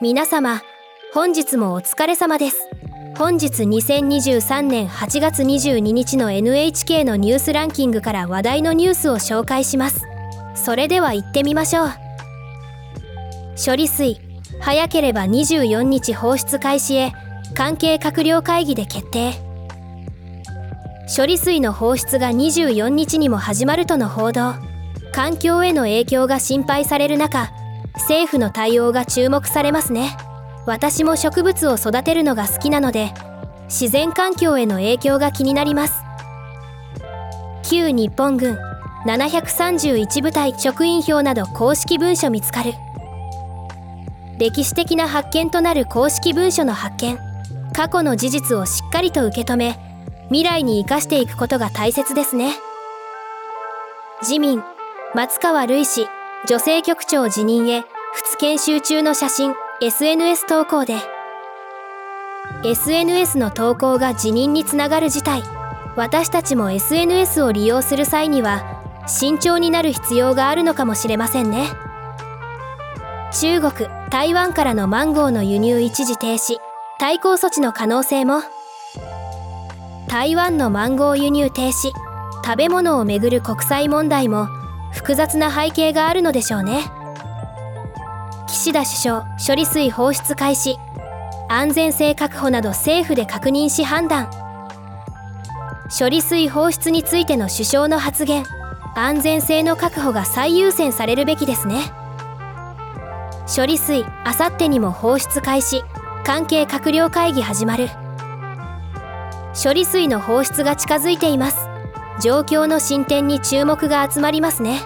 皆様本日もお疲れ様です。本日2023年8月22日の NHK のニュースランキングから話題のニュースを紹介します。それでは行ってみましょう。処理水早ければ24日放出開始へ関係閣僚会議で決定。処理水の放出が24日にも始まるとの報道。環境への影響が心配される中政府の対応が注目されますね。私も植物を育てるのが好きなので自然環境への影響が気になります。旧日本軍731部隊職員票など公式文書見つかる。歴史的な発見となる公式文書の発見過去の事実をしっかりと受け止め未来に生かしていくことが大切ですね。自民松川るい氏女性局長辞任へ仏研修中の写真 SNS 投稿で。SNS の投稿が辞任につながる事態。私たちも SNS を利用する際には慎重になる必要があるのかもしれませんね。中国台湾からのマンゴーの輸入一時停止。対抗措置の可能性も。台湾のマンゴー輸入停止。食べ物をめぐる国際問題も複雑な背景があるのでしょうね。岸田首相処理水放出開始。安全性確保など政府で確認し判断。処理水放出についての首相の発言。安全性の確保が最優先されるべきですね。処理水あさってにも放出開始。関係閣僚会議始まる。処理水の放出が近づいています。状況の進展に注目が集まりますね。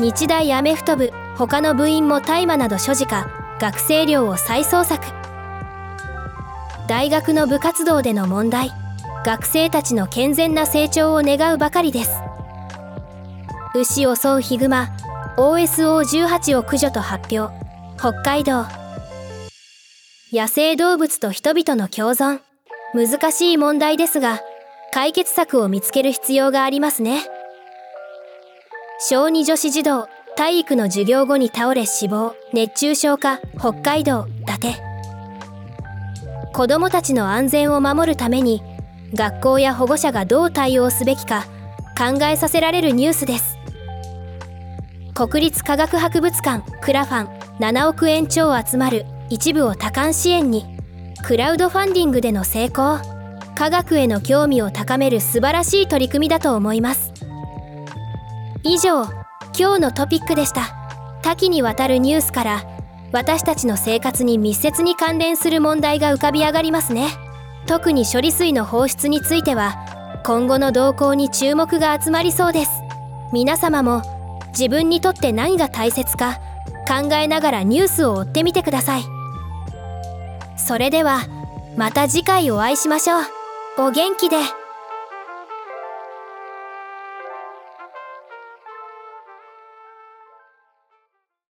日大アメフト部他の部員も大麻など所持か学生寮を再捜索。大学の部活動での問題。学生たちの健全な成長を願うばかりです。牛を襲うヒグマ OSO18 を駆除と発表。北海道。野生動物と人々の共存。難しい問題ですが解決策を見つける必要がありますね。小児女子児童体育の授業後に倒れ死亡熱中症か北海道伊達子どもたちの安全を守るために学校や保護者がどう対応すべきか考えさせられるニュースです。国立科学博物館クラファン7億円超集まる一部を多感支援にクラウドファンディングでの成功科学への興味を高める素晴らしい取り組みだと思います。以上今日のトピックでした。多岐にわたるニュースから私たちの生活に密接に関連する問題が浮かび上がりますね。特に処理水の放出については今後の動向に注目が集まりそうです。皆様も自分にとって何が大切か考えながらニュースを追ってみてください。それではまた次回お会いしましょう。お元気で。